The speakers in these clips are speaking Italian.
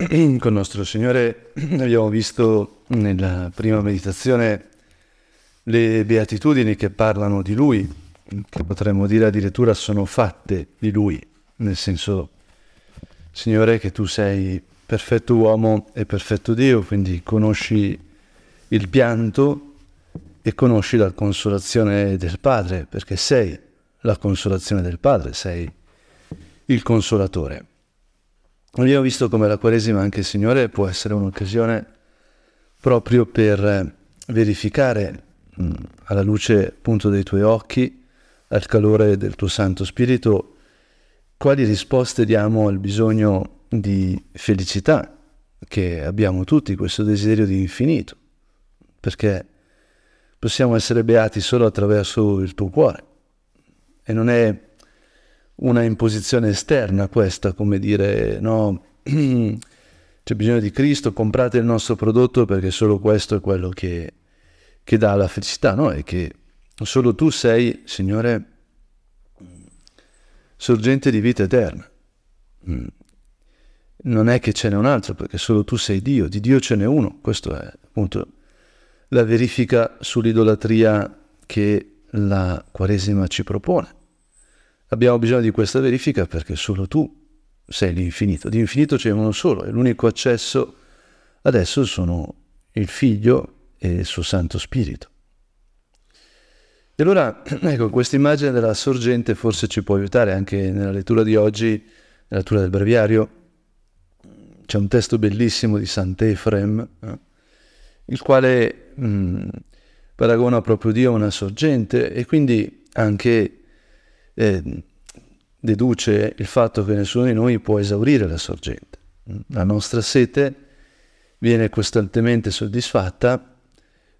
con nostro Signore abbiamo visto nella prima meditazione le beatitudini che parlano di Lui, che potremmo dire addirittura sono fatte di Lui, nel senso, Signore, che tu sei perfetto uomo e perfetto Dio, quindi conosci il pianto e conosci la consolazione del Padre, perché sei la consolazione del Padre, sei il consolatore. Abbiamo visto come la Quaresima, anche Signore, può essere un'occasione proprio per verificare mh, alla luce appunto dei tuoi occhi, al calore del tuo Santo Spirito, quali risposte diamo al bisogno di felicità che abbiamo tutti, questo desiderio di infinito, perché possiamo essere beati solo attraverso il tuo cuore. E non è una imposizione esterna questa, come dire no, c'è bisogno di Cristo, comprate il nostro prodotto perché solo questo è quello che, che dà la felicità, no? È che solo tu sei, Signore, sorgente di vita eterna. Mm. Non è che ce n'è un altro, perché solo tu sei Dio, di Dio ce n'è uno. Questa è appunto la verifica sull'idolatria che la Quaresima ci propone. Abbiamo bisogno di questa verifica perché solo tu sei l'infinito. Di infinito c'è uno solo e l'unico accesso adesso sono il Figlio e il suo Santo Spirito. E allora, ecco, questa immagine della sorgente forse ci può aiutare anche nella lettura di oggi, nella lettura del breviario. C'è un testo bellissimo di Sant'Efrem, eh, il quale mh, paragona proprio Dio a una sorgente e quindi anche eh, deduce il fatto che nessuno di noi può esaurire la sorgente. La nostra sete viene costantemente soddisfatta,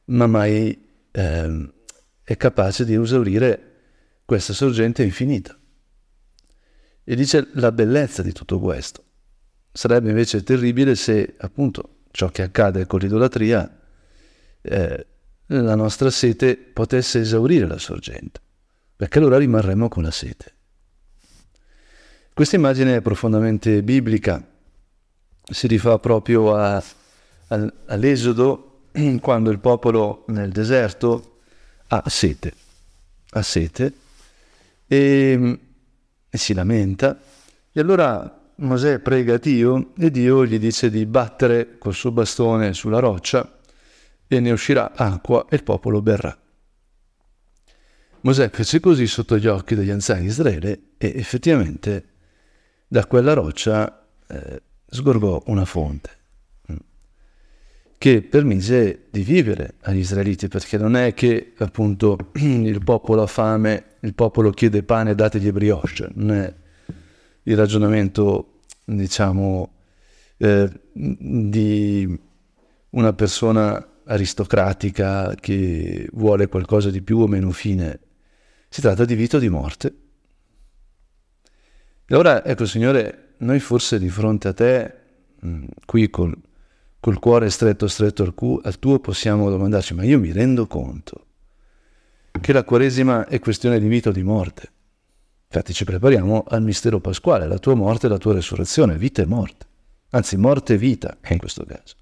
ma mai eh, è capace di esaurire questa sorgente infinita. E dice la bellezza di tutto questo. Sarebbe invece terribile se appunto ciò che accade con l'idolatria, eh, la nostra sete potesse esaurire la sorgente perché allora rimarremo con la sete. Questa immagine è profondamente biblica, si rifà proprio a, a, all'Esodo quando il popolo nel deserto ha sete, ha sete e, e si lamenta e allora Mosè prega Dio e Dio gli dice di battere col suo bastone sulla roccia e ne uscirà acqua e il popolo berrà. Mosè fece così sotto gli occhi degli anziani di Israele e effettivamente da quella roccia eh, sgorgò una fonte mm, che permise di vivere agli israeliti, perché non è che appunto il popolo ha fame, il popolo chiede pane, dategli brioche, non è il ragionamento, diciamo, eh, di una persona aristocratica che vuole qualcosa di più o meno fine si tratta di vita o di morte. E ora, ecco Signore, noi forse di fronte a te, mm, qui col, col, cuore stretto stretto al, cu, al tuo, possiamo domandarci, ma io mi rendo conto che la Quaresima è questione di vita o di morte. Infatti ci prepariamo al mistero pasquale, la tua morte e la tua resurrezione, vita e morte. Anzi, morte e vita in questo caso.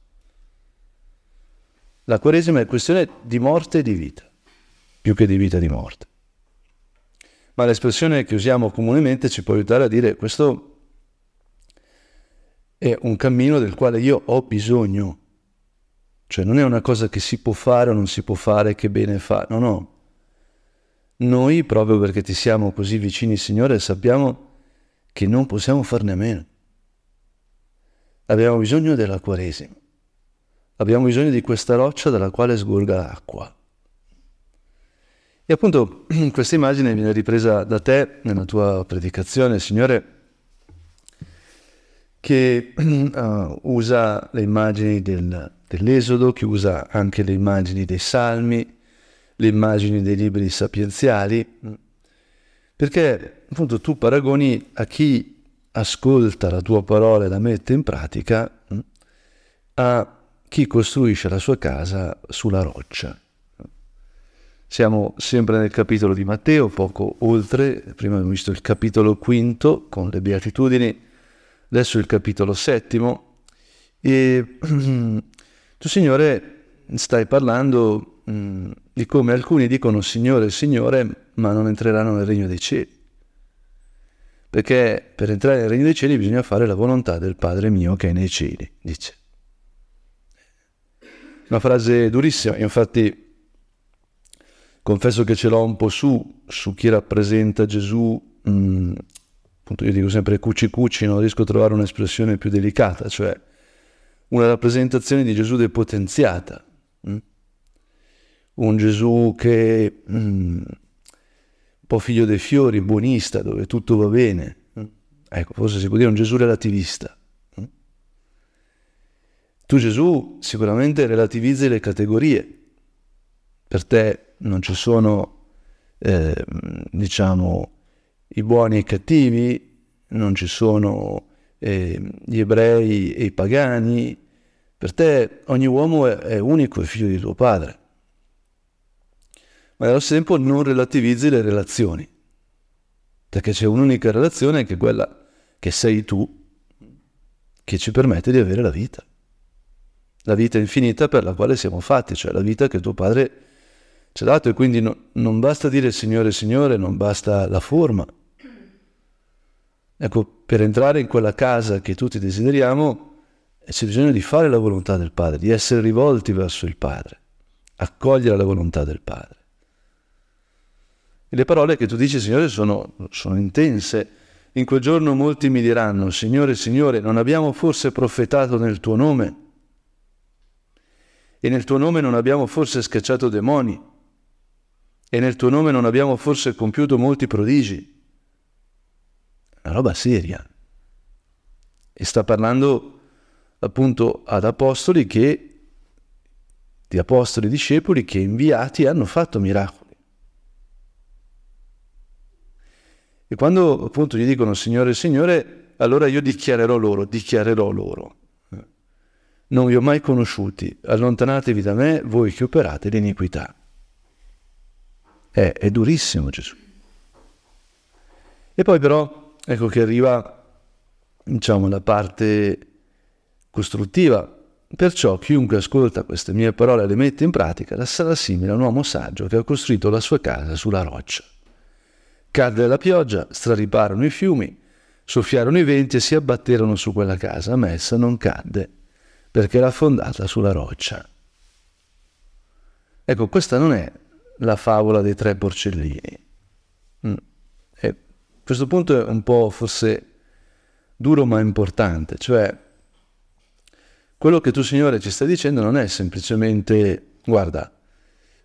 La Quaresima è questione di morte e di vita, più che di vita e di morte ma l'espressione che usiamo comunemente ci può aiutare a dire questo è un cammino del quale io ho bisogno. Cioè non è una cosa che si può fare o non si può fare, che bene fa. No, no. Noi, proprio perché ti siamo così vicini, Signore, sappiamo che non possiamo farne a meno. Abbiamo bisogno della Quaresima. Abbiamo bisogno di questa roccia dalla quale sgorga l'acqua. E appunto questa immagine viene ripresa da te nella tua predicazione, Signore, che uh, usa le immagini del, dell'Esodo, che usa anche le immagini dei Salmi, le immagini dei libri sapienziali, perché appunto tu paragoni a chi ascolta la tua parola e la mette in pratica a chi costruisce la sua casa sulla roccia. Siamo sempre nel capitolo di Matteo, poco oltre, prima abbiamo visto il capitolo quinto con le beatitudini, adesso il capitolo settimo E tu, Signore, stai parlando mm, di come alcuni dicono Signore, Signore, ma non entreranno nel regno dei cieli. Perché per entrare nel regno dei cieli bisogna fare la volontà del Padre mio che è nei cieli, dice. Una frase durissima, infatti confesso che ce l'ho un po' su, su chi rappresenta Gesù, mh, mm, appunto io dico sempre cuci cuci, non riesco a trovare un'espressione più delicata, cioè una rappresentazione di Gesù depotenziata, mh? un Gesù che mh, un po' figlio dei fiori, buonista, dove tutto va bene, ecco, forse si può dire un Gesù relativista. Tu Gesù sicuramente relativizzi le categorie, per te non ci sono, eh, diciamo, i buoni e i cattivi, non ci sono eh, gli ebrei e i pagani, per te ogni uomo è, è unico e figlio di tuo padre. Ma allo stesso tempo non relativizzi le relazioni, perché c'è un'unica relazione che è quella che sei tu, che ci permette di avere la vita. La vita infinita per la quale siamo fatti, cioè la vita che tuo padre ci ha dato e quindi no, non basta dire Signore, Signore, non basta la forma. Ecco, per entrare in quella casa che tutti desideriamo c'è bisogno di fare la volontà del Padre, di essere rivolti verso il Padre, accogliere la volontà del Padre. E le parole che tu dici, Signore, sono, sono intense. In quel giorno molti mi diranno, Signore, Signore, non abbiamo forse profetato nel tuo nome? E nel tuo nome non abbiamo forse scacciato demoni? E nel tuo nome non abbiamo forse compiuto molti prodigi? Una roba seria. E sta parlando appunto ad apostoli che, di apostoli discepoli che inviati hanno fatto miracoli. E quando appunto gli dicono Signore, Signore, allora io dichiarerò loro, dichiarerò loro. Non vi ho mai conosciuti, allontanatevi da me voi che operate l'iniquità. È, è durissimo Gesù. E poi però, ecco che arriva, diciamo, la parte costruttiva. Perciò chiunque ascolta queste mie parole e le mette in pratica sarà simile a un uomo saggio che ha costruito la sua casa sulla roccia. Cadde la pioggia, strariparono i fiumi, soffiarono i venti e si abbatterono su quella casa, ma essa non cadde, perché era fondata sulla roccia. Ecco, questa non è la favola dei tre porcellini. Mm. E questo punto è un po' forse duro ma importante, cioè quello che tu, Signore, ci stai dicendo non è semplicemente, guarda,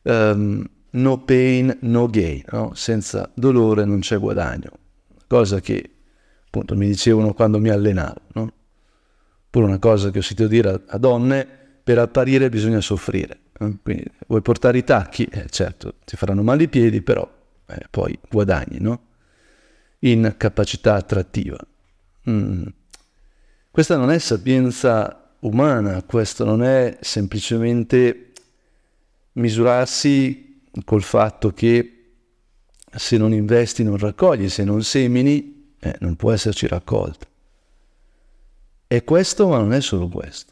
um, no pain, no gain, no? senza dolore non c'è guadagno, cosa che appunto mi dicevano quando mi allenavo, no? pure una cosa che ho sentito dire a, a donne, per apparire bisogna soffrire? Quindi vuoi portare i tacchi, eh, certo, ti faranno male i piedi, però eh, poi guadagni, no? in capacità attrattiva. Mm. Questa non è sapienza umana, questo non è semplicemente misurarsi col fatto che se non investi non raccogli, se non semini eh, non può esserci raccolta. È questo ma non è solo questo.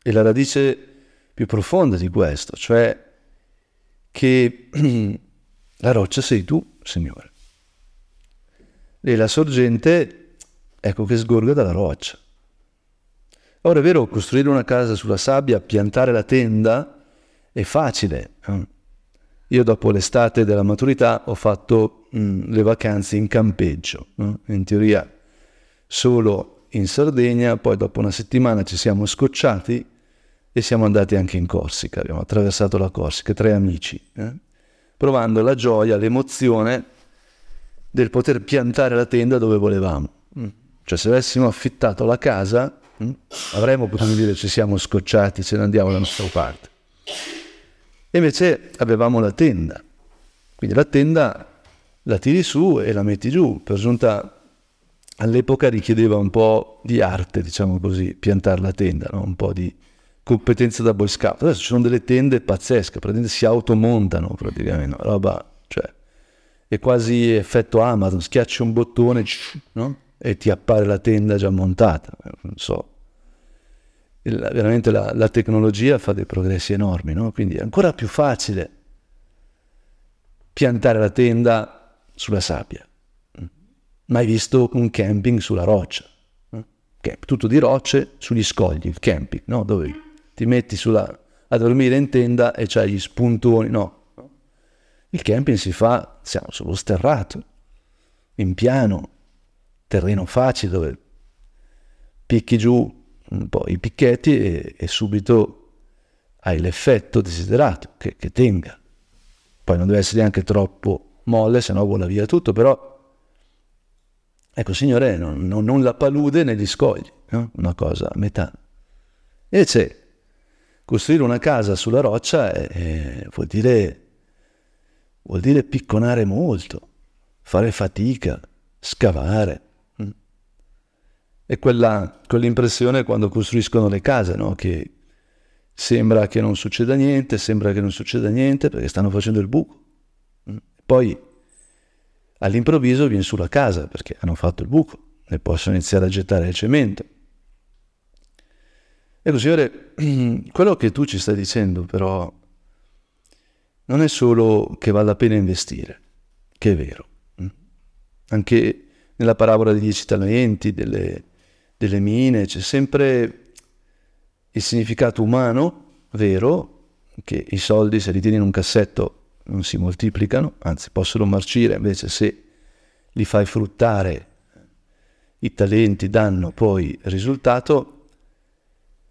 È la radice più profonda di questo, cioè che la roccia sei tu, Signore. E la sorgente, ecco che sgorga dalla roccia. Ora è vero, costruire una casa sulla sabbia, piantare la tenda è facile. Io dopo l'estate della maturità ho fatto mh, mm, le vacanze in campeggio, no? in teoria solo in Sardegna, poi dopo una settimana ci siamo scocciati e siamo andati anche in Corsica, abbiamo attraversato la Corsica, tre amici, eh? provando la gioia, l'emozione del poter piantare la tenda dove volevamo. Mm. Cioè se avessimo affittato la casa Mm? Avremmo potuto dire ci siamo scocciati, ce ne andiamo dalla nostra parte. E invece avevamo la tenda. Quindi la tenda la tiri su e la metti giù. Per giunta all'epoca richiedeva un po' di arte, diciamo così, piantare la tenda, no? un po' di competenza da boy scout. Adesso ci sono delle tende pazzesche, praticamente si automontano praticamente, roba, cioè, è quasi effetto Amazon, schiacci un bottone, no? e ti appare la tenda già montata, non so. il, veramente la, la, tecnologia fa dei progressi enormi, no? quindi è ancora più facile piantare la tenda sulla sabbia. Mai visto un camping sulla roccia? Tutto di rocce sugli scogli, il camping, no? dove ti metti sulla, a dormire in tenda e c'hai gli spuntoni, no. Il camping si fa, siamo sullo sterrato, in piano, terreno facile dove picchi giù un po' i picchetti e, e subito hai l'effetto desiderato che, che, tenga. Poi non deve essere neanche troppo molle, se no vola via tutto, però ecco Signore, non, non, non la palude negli scogli, no? una cosa a metà. Invece costruire una casa sulla roccia è, è, vuol, dire, vuol dire picconare molto, fare fatica, scavare. È quella, quell'impressione quando costruiscono le case, no? che sembra che non succeda niente, sembra che non succeda niente perché stanno facendo il buco. Mm. Poi all'improvviso viene sulla casa perché hanno fatto il buco e possono iniziare a gettare il cemento. Ecco, Signore, quello che tu ci stai dicendo però non è solo che vale la pena investire, che è vero. Mm. Anche nella parabola degli dieci talenti, delle, delle mine, c'è sempre il significato umano, vero, che i soldi se li tieni in un cassetto non si moltiplicano, anzi possono marcire, invece se li fai fruttare i talenti danno poi risultato,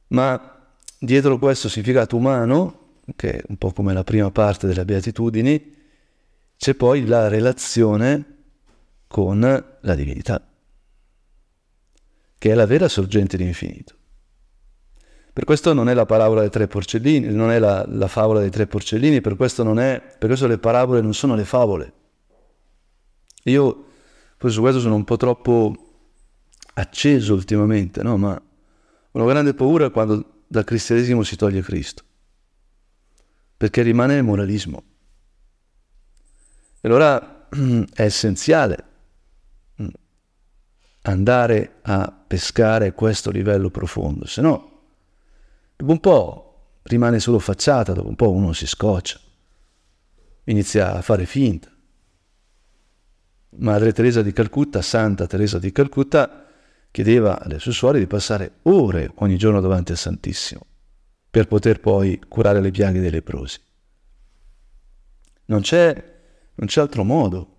ma dietro questo significato umano, che è un po' come la prima parte delle beatitudini, c'è poi la relazione con la divinità che è la vera sorgente dell'infinito. Per questo non è la parabola dei tre porcellini, non è la, la favola dei tre porcellini, per questo, è, per questo le parabole non sono le favole. Io forse su questo sono un po' troppo acceso ultimamente, no? ma una grande paura quando dal cristianesimo si toglie Cristo, perché rimane il moralismo. E allora è essenziale andare a pescare questo livello profondo, se no dopo un po' rimane solo facciata, dopo un po' uno si scoccia, inizia a fare finta. Madre Teresa di Calcutta, Santa Teresa di Calcutta, chiedeva alle sue suore di passare ore ogni giorno davanti al Santissimo per poter poi curare le piaghe dei leprosi. Non c'è, non c'è altro modo.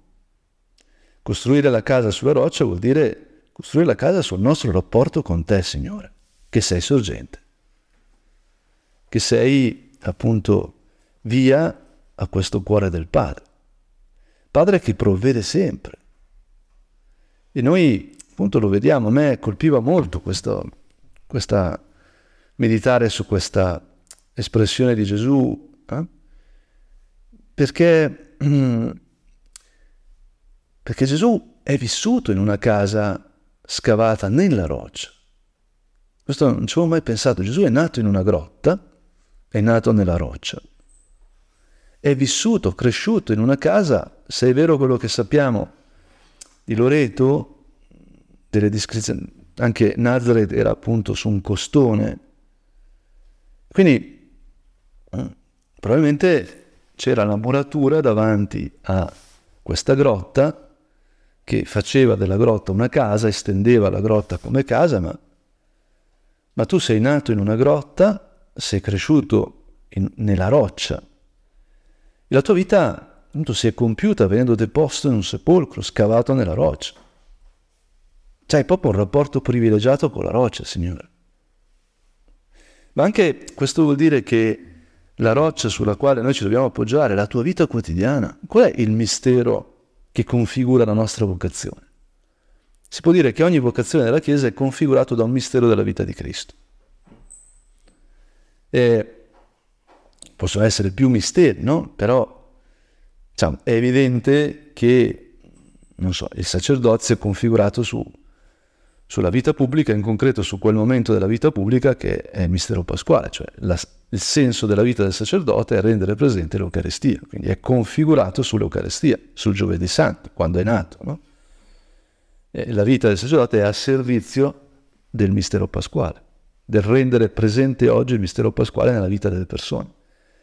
Costruire la casa sulla roccia vuol dire costruire la casa sul nostro rapporto con te, Signore, che sei sorgente, che sei appunto via a questo cuore del Padre. Padre che provvede sempre. E noi appunto lo vediamo, a me colpiva molto questo, questa meditare su questa espressione di Gesù, eh? perché, perché Gesù è vissuto in una casa scavata nella roccia. Questo non ci avevo mai pensato. Gesù è nato in una grotta, è nato nella roccia. È vissuto, cresciuto in una casa, se è vero quello che sappiamo di Loreto, delle descrizioni, anche Nazareth era appunto su un costone. Quindi eh, probabilmente c'era la muratura davanti a questa grotta che faceva della grotta una casa, estendeva la grotta come casa, ma, ma tu sei nato in una grotta, sei cresciuto in, nella roccia e la tua vita appunto, si è compiuta venendo deposto in un sepolcro scavato nella roccia. C'hai proprio un rapporto privilegiato con la roccia, Signore. Ma anche questo vuol dire che la roccia sulla quale noi ci dobbiamo appoggiare è la tua vita quotidiana. Qual è il mistero che configura la nostra vocazione. Si può dire che ogni vocazione della Chiesa è configurata da un mistero della vita di Cristo. E possono essere più misteri, no? Però diciamo, è evidente che so, il sacerdozio è configurato su, sulla vita pubblica, in concreto su quel momento della vita pubblica che è il mistero pasquale, cioè la, il senso della vita del sacerdote è rendere presente l'Eucarestia, quindi è configurato sull'Eucarestia, sul giovedì santo, quando è nato. No? la vita del sacerdote è a servizio del mistero pasquale. del rendere presente oggi il mistero pasquale nella vita delle persone,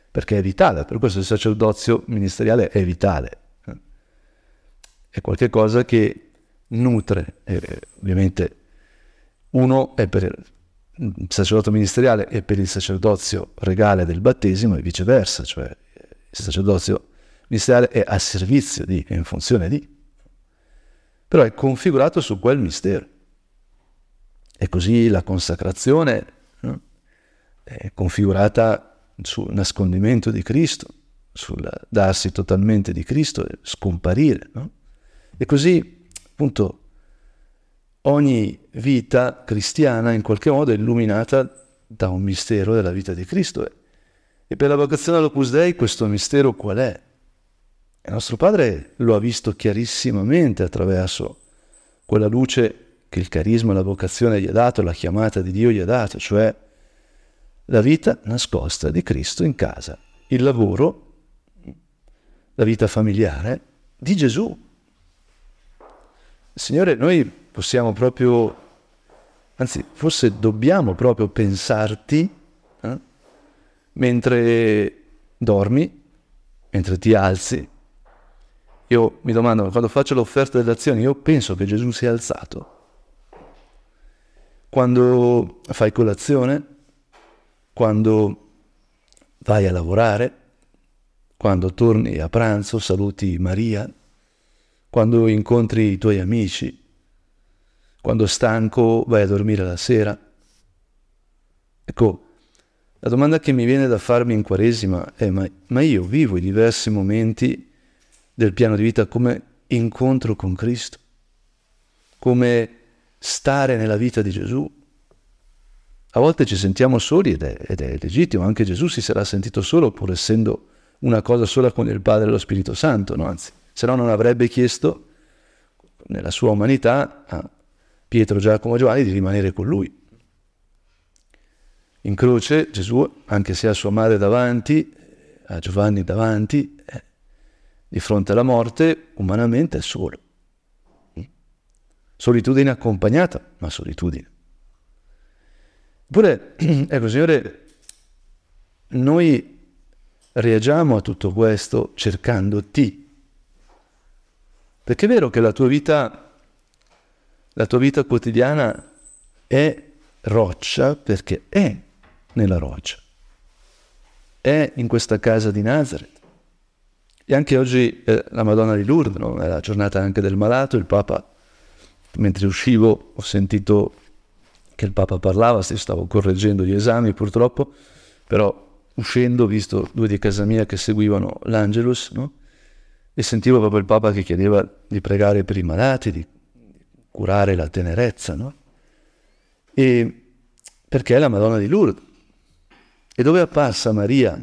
perché è vitale, per questo il sacerdozio ministeriale è vitale, è qualcosa che nutre, eh, ovviamente uno è per il sacerdote ministeriale e per il sacerdozio regale del battesimo e viceversa, cioè il sacerdozio ministeriale è a servizio di, è in funzione di, però è configurato su quel mistero. E così la consacrazione no? è configurata sul nascondimento di Cristo, sul darsi totalmente di Cristo e scomparire. No? E così, appunto, ogni vita cristiana in qualche modo è illuminata da un mistero della vita di Cristo. E per la vocazione all'Opus Dei questo mistero qual è? Il nostro Padre lo ha visto chiarissimamente attraverso quella luce che il carisma, la vocazione gli ha dato, la chiamata di Dio gli ha dato, cioè la vita nascosta di Cristo in casa, il lavoro, la vita familiare di Gesù. Signore, noi possiamo proprio, anzi forse dobbiamo proprio pensarti eh, mentre dormi, mentre ti alzi. Io mi domando, quando faccio l'offerta delle azioni, io penso che Gesù sia alzato. Quando fai colazione, quando vai a lavorare, quando torni a pranzo, saluti Maria, quando incontri i tuoi amici, quando stanco vai a dormire la sera. Ecco, la domanda che mi viene da farmi in Quaresima è ma, ma io vivo i diversi momenti del piano di vita come incontro con Cristo, come stare nella vita di Gesù. A volte ci sentiamo soli ed è, ed è legittimo, anche Gesù si sarà sentito solo pur essendo una cosa sola con il Padre e lo Spirito Santo, no? anzi se no non avrebbe chiesto nella sua umanità a Pietro, Giacomo e Giovanni di rimanere con lui. In croce Gesù, anche se ha sua madre davanti, ha Giovanni davanti, eh, di fronte alla morte, umanamente è solo. Solitudine accompagnata, ma solitudine. Eppure, ecco Signore, noi reagiamo a tutto questo cercandoti perché è vero che la tua vita, la tua vita quotidiana è roccia perché è nella roccia, è in questa casa di Nazareth. E anche oggi eh, la Madonna di Lourdes, no? è la giornata anche del malato, il Papa, mentre uscivo ho sentito che il Papa parlava, stavo correggendo gli esami purtroppo, però uscendo ho visto due di casa mia che seguivano l'Angelus, no? E sentivo proprio il Papa che chiedeva di pregare per i malati, di curare la tenerezza, no? E perché è la Madonna di Lourdes. E dove è apparsa Maria?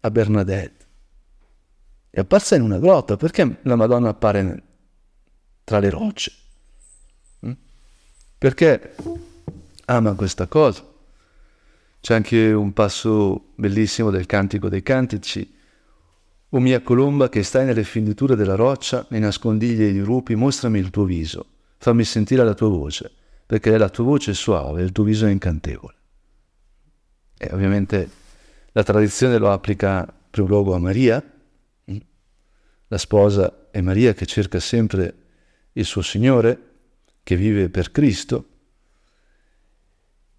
A Bernadette. È apparsa in una grotta. Perché la Madonna appare tra le rocce? Mm? Perché ama questa cosa. C'è anche un passo bellissimo del Cantico dei Cantici o mia colomba che stai nelle fenditure della roccia, nei nascondigli di rupi, mostrami il tuo viso, fammi sentire la tua voce, perché la tua voce è suave, il tuo viso è incantevole. E ovviamente la tradizione lo applica in primo luogo a Maria, mm? la sposa è Maria che cerca sempre il suo Signore, che vive per Cristo,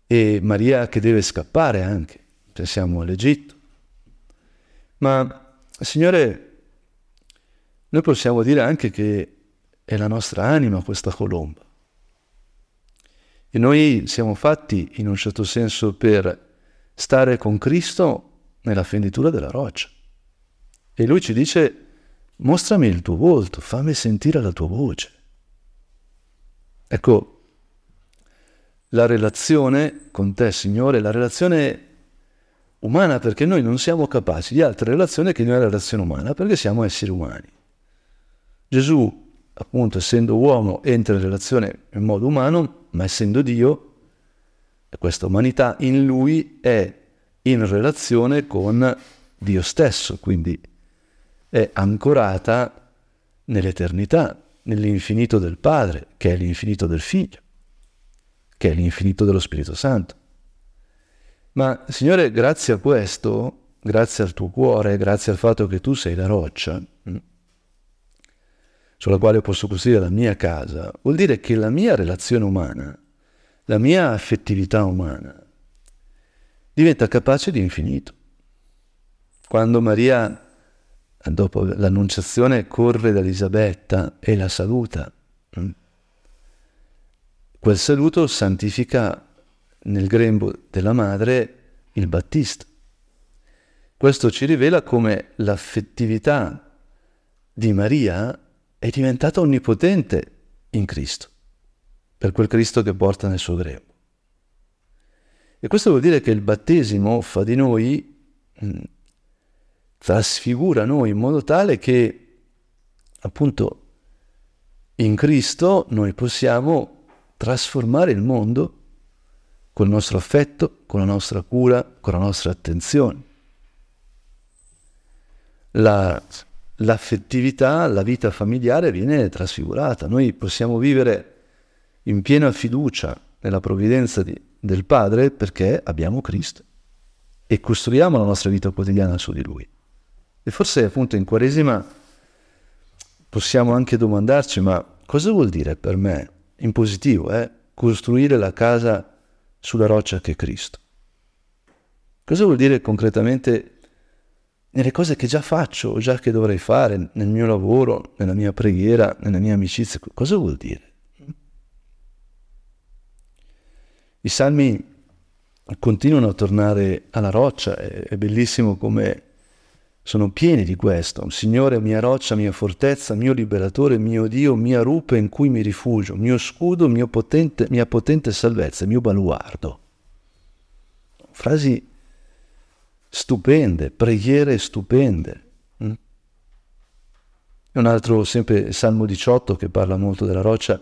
e Maria che deve scappare anche, pensiamo all'Egitto. Ma Signore, noi possiamo dire anche che è la nostra anima questa colomba. E noi siamo fatti in un certo senso per stare con Cristo nella fenditura della roccia. E lui ci dice, mostrami il tuo volto, fammi sentire la tua voce. Ecco, la relazione con te, Signore, la relazione umana perché noi non siamo capaci di altre relazioni che non la relazione umana, perché siamo esseri umani. Gesù, appunto, essendo uomo, entra in relazione in modo umano, ma essendo Dio, questa umanità in lui è in relazione con Dio stesso, quindi è ancorata nell'eternità, nell'infinito del Padre, che è l'infinito del Figlio, che è l'infinito dello Spirito Santo. Ma Signore, grazie a questo, grazie al tuo cuore, grazie al fatto che tu sei la roccia mm, sulla quale posso costruire la mia casa, vuol dire che la mia relazione umana, la mia affettività umana, diventa capace di infinito. Quando Maria, dopo l'annunciazione, corre da Elisabetta e la saluta, mm, quel saluto santifica nel grembo della madre il Battista. Questo ci rivela come l'affettività di Maria è diventata onnipotente in Cristo, per quel Cristo che porta nel suo grembo. E questo vuol dire che il battesimo fa di noi, mm, trasfigura noi in modo tale che appunto in Cristo noi possiamo trasformare il mondo col nostro affetto, con la nostra cura, con la nostra attenzione. La, l'affettività, la vita familiare viene trasfigurata. Noi possiamo vivere in piena fiducia nella provvidenza di, del Padre perché abbiamo Cristo e costruiamo la nostra vita quotidiana su di Lui. E forse appunto in Quaresima possiamo anche domandarci, ma cosa vuol dire per me, in positivo, eh, costruire la casa sulla roccia che è Cristo. Cosa vuol dire concretamente nelle cose che già faccio o già che dovrei fare, nel mio lavoro, nella mia preghiera, nella mia amicizia? Cosa vuol dire? I salmi continuano a tornare alla roccia, è, bellissimo come sono pieni di questo. Signore, mia roccia, mia fortezza, mio liberatore, mio Dio, mia rupe in cui mi rifugio, mio scudo, mio potente, mia potente salvezza, mio baluardo. Frasi stupende, preghiere stupende. Mm? un altro, sempre Salmo 18, che parla molto della roccia.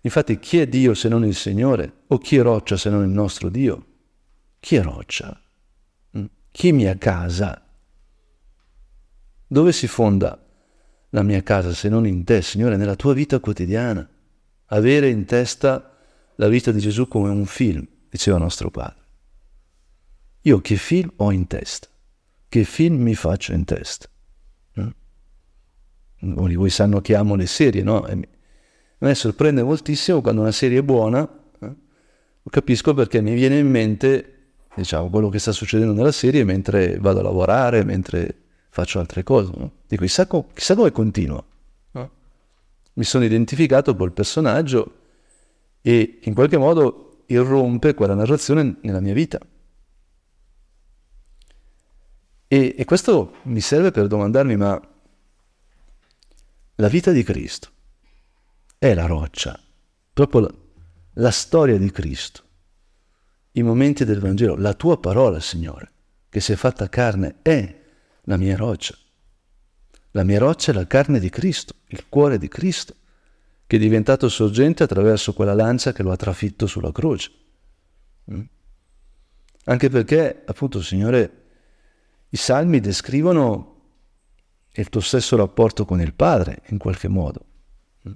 Infatti, chi è Dio se non il Signore? O chi è roccia se non il nostro Dio? Chi è roccia? Mm? Chi è mia casa? Dove si fonda la mia casa se non in te, Signore, nella tua vita quotidiana? Avere in testa la vita di Gesù come un film, diceva nostro Padre. Io che film ho in testa? Che film mi faccio in testa? Molti mm? di voi sanno che amo le serie, no? E a me sorprende moltissimo quando una serie è buona, eh? capisco perché mi viene in mente, diciamo, quello che sta succedendo nella serie mentre vado a lavorare, mentre faccio altre cose. No? Dico, chissà, co- chissà come continua. No? Mi sono identificato col personaggio e in qualche modo irrompe quella narrazione nella mia vita. E, e questo mi serve per domandarmi, ma la vita di Cristo è la roccia, proprio la, la storia di Cristo, i momenti del Vangelo, la tua parola, Signore, che si è fatta carne, è la mia roccia. La mia roccia è la carne di Cristo, il cuore di Cristo, che è diventato sorgente attraverso quella lancia che lo ha trafitto sulla croce. Mm? Anche perché, appunto, Signore, i salmi descrivono il tuo stesso rapporto con il Padre, in qualche modo. Mm?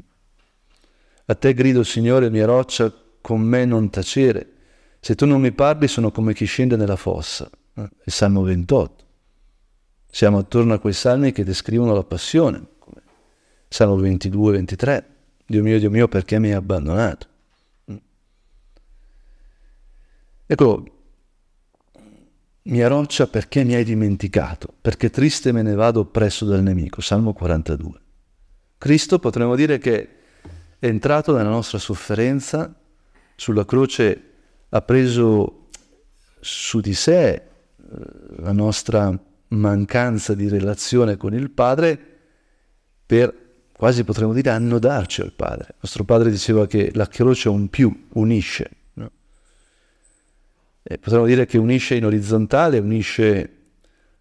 A te grido, Signore, mia roccia, con me non tacere. Se tu non mi parli, sono come chi scende nella fossa. Eh? Il Salmo 28. Siamo attorno a quei salmi che descrivono la passione, come Salmo 22, 23. Dio mio, Dio mio, perché mi hai abbandonato? Mm. Ecco, mia roccia, perché mi hai dimenticato? Perché triste me ne vado presso dal nemico. Salmo 42. Cristo potremmo dire che è entrato nella nostra sofferenza, sulla croce ha preso su di sé eh, la nostra mancanza di relazione con il Padre per quasi potremmo dire annodarci al Padre. Il nostro Padre diceva che la croce è un più, unisce. No? potremmo dire che unisce in orizzontale, unisce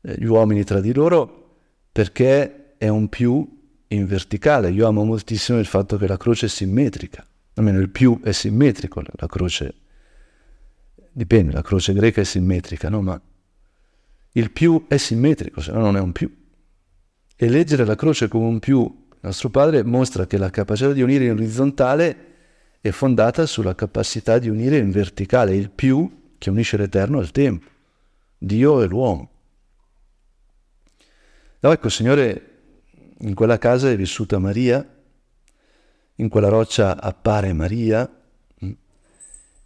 eh, gli uomini tra di loro perché è un più in verticale. Io amo moltissimo il fatto che la croce è simmetrica, almeno il più è simmetrico, la croce dipende, la croce greca è simmetrica, no? ma il più è simmetrico, se no non è un più. E leggere la croce come un più, nostro Padre mostra che la capacità di unire in orizzontale è fondata sulla capacità di unire in verticale, il più che unisce l'Eterno al tempo. Dio e l'uomo. No, ecco, Signore, in quella casa è vissuta Maria, in quella roccia appare Maria,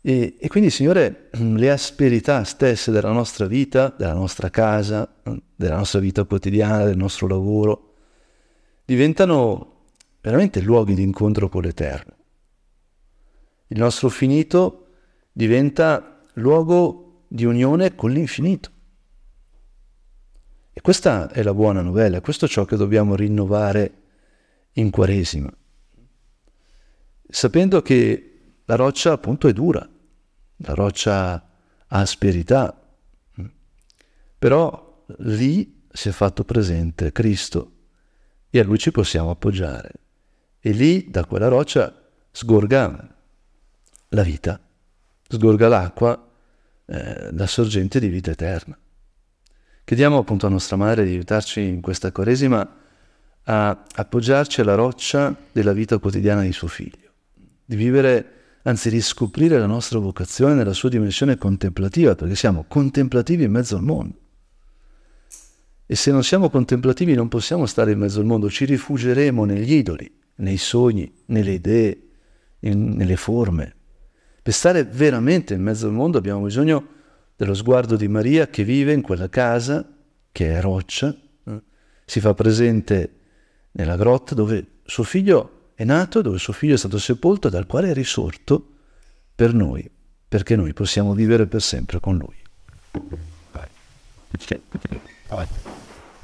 e, e, quindi, Signore, le asperità stesse della nostra vita, della nostra casa, della nostra vita quotidiana, del nostro lavoro, diventano veramente luoghi di incontro con l'Eterno. Il nostro finito diventa luogo di unione con l'infinito. E questa è la buona novella, questo è ciò che dobbiamo rinnovare in Quaresima, sapendo che la roccia appunto è dura, la roccia ha asperità, però lì si è fatto presente Cristo e a lui ci possiamo appoggiare. E lì da quella roccia sgorga la vita, sgorga l'acqua, eh, la sorgente di vita eterna. Chiediamo appunto a nostra madre di aiutarci in questa Quaresima a appoggiarci alla roccia della vita quotidiana di suo figlio, di vivere anzi riscoprire la nostra vocazione nella sua dimensione contemplativa, perché siamo contemplativi in mezzo al mondo. E se non siamo contemplativi non possiamo stare in mezzo al mondo, ci rifugieremo negli idoli, nei sogni, nelle idee, in, nelle forme. Per stare veramente in mezzo al mondo abbiamo bisogno dello sguardo di Maria che vive in quella casa, che è roccia, eh? si fa presente nella grotta dove suo figlio è nato dove suo figlio è stato sepolto dal quale è risorto per noi, perché noi possiamo vivere per sempre con lui. Vai. Vai.